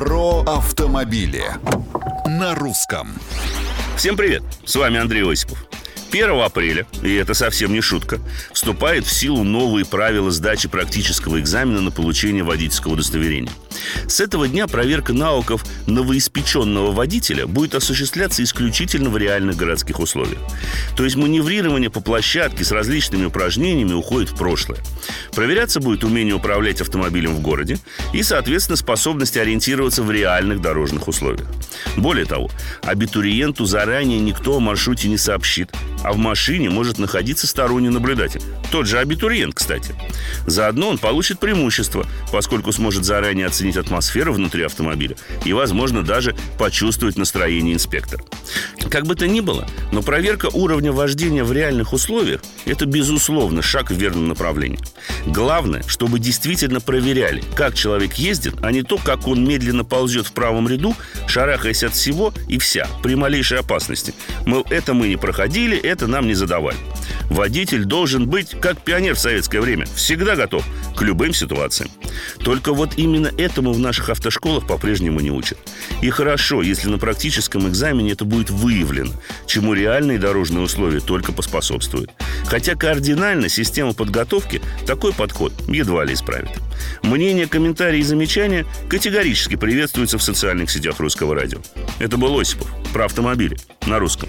Про автомобили на русском. Всем привет! С вами Андрей Осипов. 1 апреля, и это совсем не шутка, вступает в силу новые правила сдачи практического экзамена на получение водительского удостоверения. С этого дня проверка навыков новоиспеченного водителя будет осуществляться исключительно в реальных городских условиях. То есть маневрирование по площадке с различными упражнениями уходит в прошлое. Проверяться будет умение управлять автомобилем в городе и, соответственно, способность ориентироваться в реальных дорожных условиях. Более того, абитуриенту заранее никто о маршруте не сообщит, а в машине может находиться сторонний наблюдатель. Тот же абитуриент, кстати. Заодно он получит преимущество, поскольку сможет заранее оценить атмосферу внутри автомобиля и, возможно, даже почувствовать настроение инспектора. Как бы то ни было, но проверка уровня вождения в реальных условиях – это, безусловно, шаг в верном направлении. Главное, чтобы действительно проверяли, как человек ездит, а не то, как он медленно ползет в правом ряду, шарахаясь от всего и вся, при малейшей опасности. Мол, это мы не проходили, это нам не задавали. Водитель должен быть, как пионер в советское время, всегда готов к любым ситуациям. Только вот именно этому в наших автошколах по-прежнему не учат. И хорошо, если на практическом экзамене это будет выявлено, чему реальные дорожные условия только поспособствуют. Хотя кардинально система подготовки такой подход едва ли исправит. Мнения, комментарии и замечания категорически приветствуются в социальных сетях русского радио. Это был Осипов про автомобили на русском.